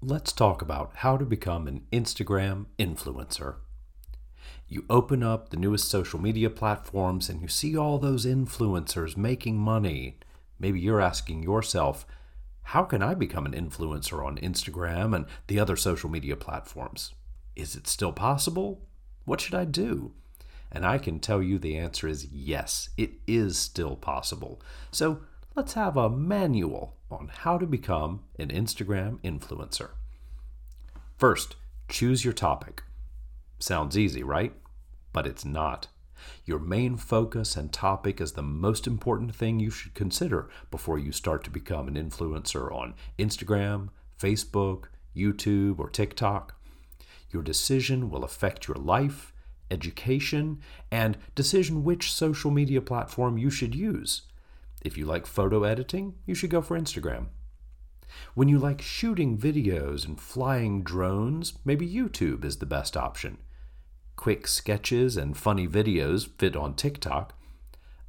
Let's talk about how to become an Instagram influencer. You open up the newest social media platforms and you see all those influencers making money. Maybe you're asking yourself, how can I become an influencer on Instagram and the other social media platforms? Is it still possible? What should I do? And I can tell you the answer is yes, it is still possible. So let's have a manual on how to become an Instagram influencer. First, choose your topic. Sounds easy, right? But it's not. Your main focus and topic is the most important thing you should consider before you start to become an influencer on Instagram, Facebook, YouTube, or TikTok. Your decision will affect your life, education, and decision which social media platform you should use. If you like photo editing, you should go for Instagram. When you like shooting videos and flying drones, maybe YouTube is the best option. Quick sketches and funny videos fit on TikTok.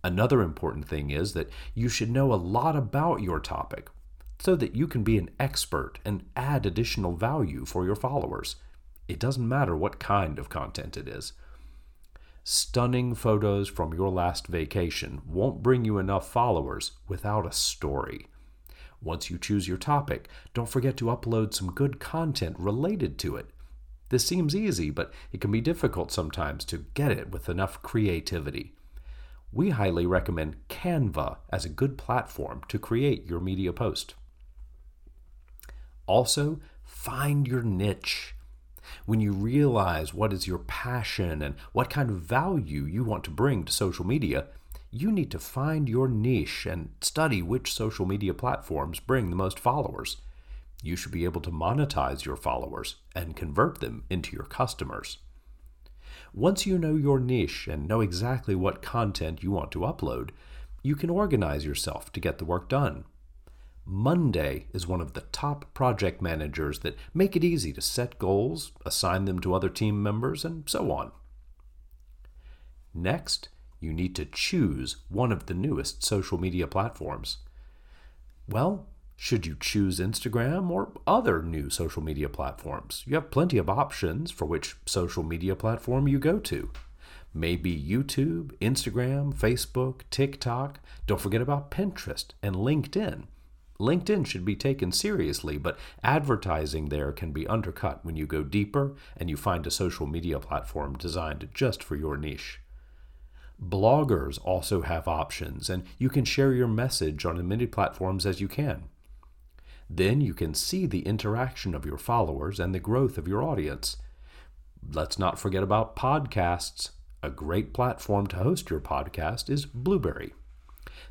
Another important thing is that you should know a lot about your topic so that you can be an expert and add additional value for your followers. It doesn't matter what kind of content it is. Stunning photos from your last vacation won't bring you enough followers without a story. Once you choose your topic, don't forget to upload some good content related to it. This seems easy, but it can be difficult sometimes to get it with enough creativity. We highly recommend Canva as a good platform to create your media post. Also, find your niche. When you realize what is your passion and what kind of value you want to bring to social media, you need to find your niche and study which social media platforms bring the most followers. You should be able to monetize your followers and convert them into your customers. Once you know your niche and know exactly what content you want to upload, you can organize yourself to get the work done. Monday is one of the top project managers that make it easy to set goals, assign them to other team members, and so on. Next, you need to choose one of the newest social media platforms. Well, should you choose Instagram or other new social media platforms? You have plenty of options for which social media platform you go to. Maybe YouTube, Instagram, Facebook, TikTok. Don't forget about Pinterest and LinkedIn. LinkedIn should be taken seriously, but advertising there can be undercut when you go deeper and you find a social media platform designed just for your niche. Bloggers also have options, and you can share your message on as many platforms as you can. Then you can see the interaction of your followers and the growth of your audience. Let's not forget about podcasts. A great platform to host your podcast is Blubrry.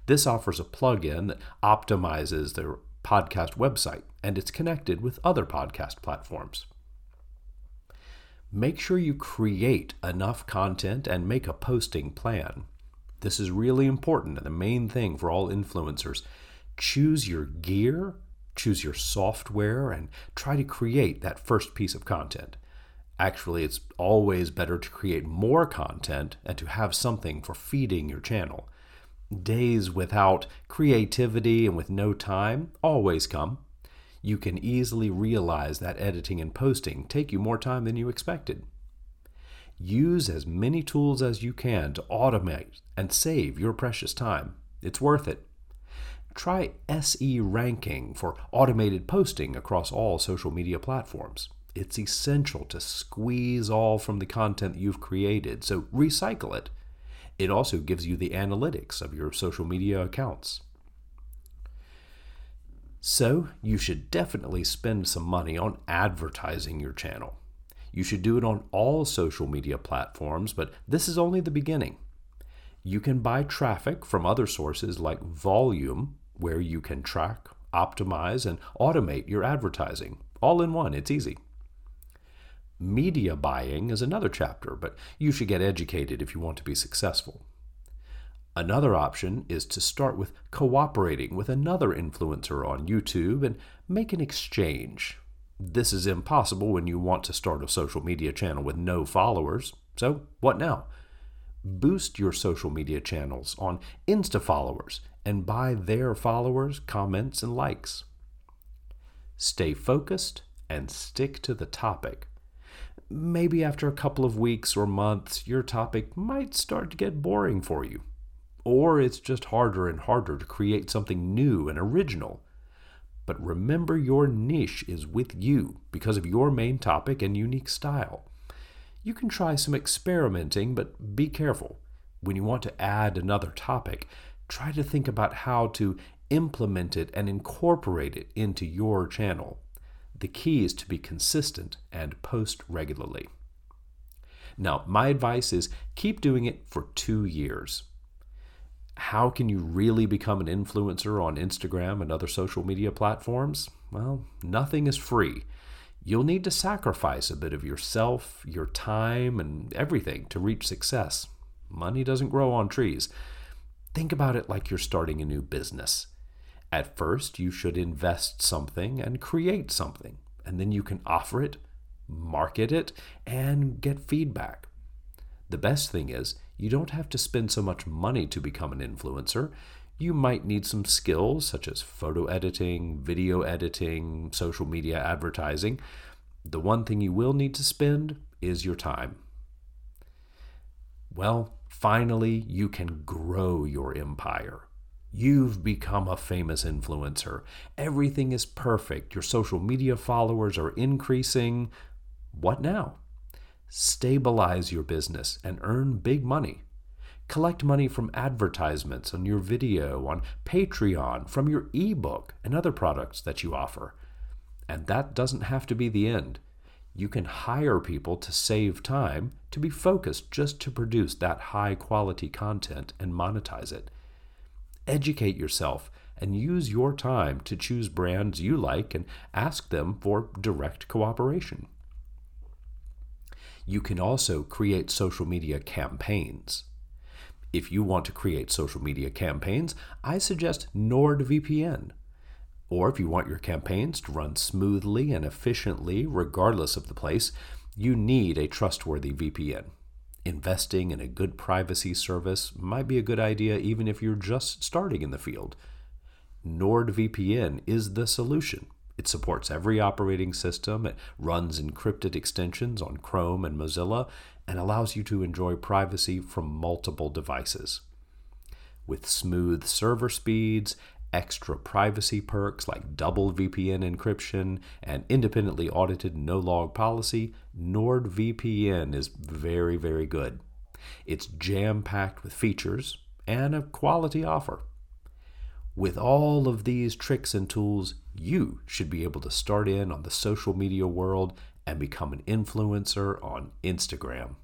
This offers a plugin that optimizes their podcast website, and it's connected with other podcast platforms make sure you create enough content and make a posting plan. This is really important and the main thing for all influencers. Choose your gear, choose your software, and try to create that first piece of content. Actually, it's always better to create more content and to have something for feeding your channel. Days without creativity and with no time always come you can easily realize that editing and posting take you more time than you expected. Use as many tools as you can to automate and save your precious time. It's worth it. Try SE ranking for automated posting across all social media platforms. It's essential to squeeze all from the content you've created, so recycle it. It also gives you the analytics of your social media accounts. So, you should definitely spend some money on advertising your channel. You should do it on all social media platforms, but this is only the beginning. You can buy traffic from other sources like Voluum, where you can track, optimize, and automate your advertising. All in one, it's easy. Media buying is another chapter, but you should get educated if you want to be successful. Another option is to start with cooperating with another influencer on YouTube and make an exchange. This is impossible when you want to start a social media channel with no followers. So, what now? Boost your social media channels on Insta followers and buy their followers, comments, and likes. Stay focused and stick to the topic. Maybe after a couple of weeks or months, your topic might start to get boring for you. Or it's just harder and harder to create something new and original. But remember, your niche is with you because of your main topic and unique style. You can try some experimenting, but be careful. When you want to add another topic, try to think about how to implement it and incorporate it into your channel. The key is to be consistent and post regularly. Now, my advice is keep doing it for two years. How can you really become an influencer on Instagram and other social media platforms? Well, nothing is free. You'll need to sacrifice a bit of yourself, your time, and everything to reach success. Money doesn't grow on trees. Think about it like you're starting a new business. At first, you should invest something and create something, and then you can offer it, market it, and get feedback. The best thing is, you don't have to spend so much money to become an influencer. You might need some skills such as photo editing, video editing, social media advertising. The one thing you will need to spend is your time. Well, finally, you can grow your empire. You've become a famous influencer. Everything is perfect. Your social media followers are increasing. What now? Stabilize your business and earn big money. Collect money from advertisements on your video, on Patreon, from your ebook, and other products that you offer. And that doesn't have to be the end. You can hire people to save time to be focused just to produce that high quality content and monetize it. Educate yourself and use your time to choose brands you like and ask them for direct cooperation. You can also create social media campaigns. If you want to create social media campaigns, I suggest NordVPN. Or if you want your campaigns to run smoothly and efficiently, regardless of the place, you need a trustworthy VPN. Investing in a good privacy service might be a good idea even if you're just starting in the field. NordVPN is the solution. It supports every operating system, it runs encrypted extensions on Chrome and Mozilla, and allows you to enjoy privacy from multiple devices. With smooth server speeds, extra privacy perks like double VPN encryption, and independently audited no log policy, NordVPN is very, very good. It's jam packed with features and a quality offer. With all of these tricks and tools, you should be able to start in on the social media world and become an influencer on Instagram.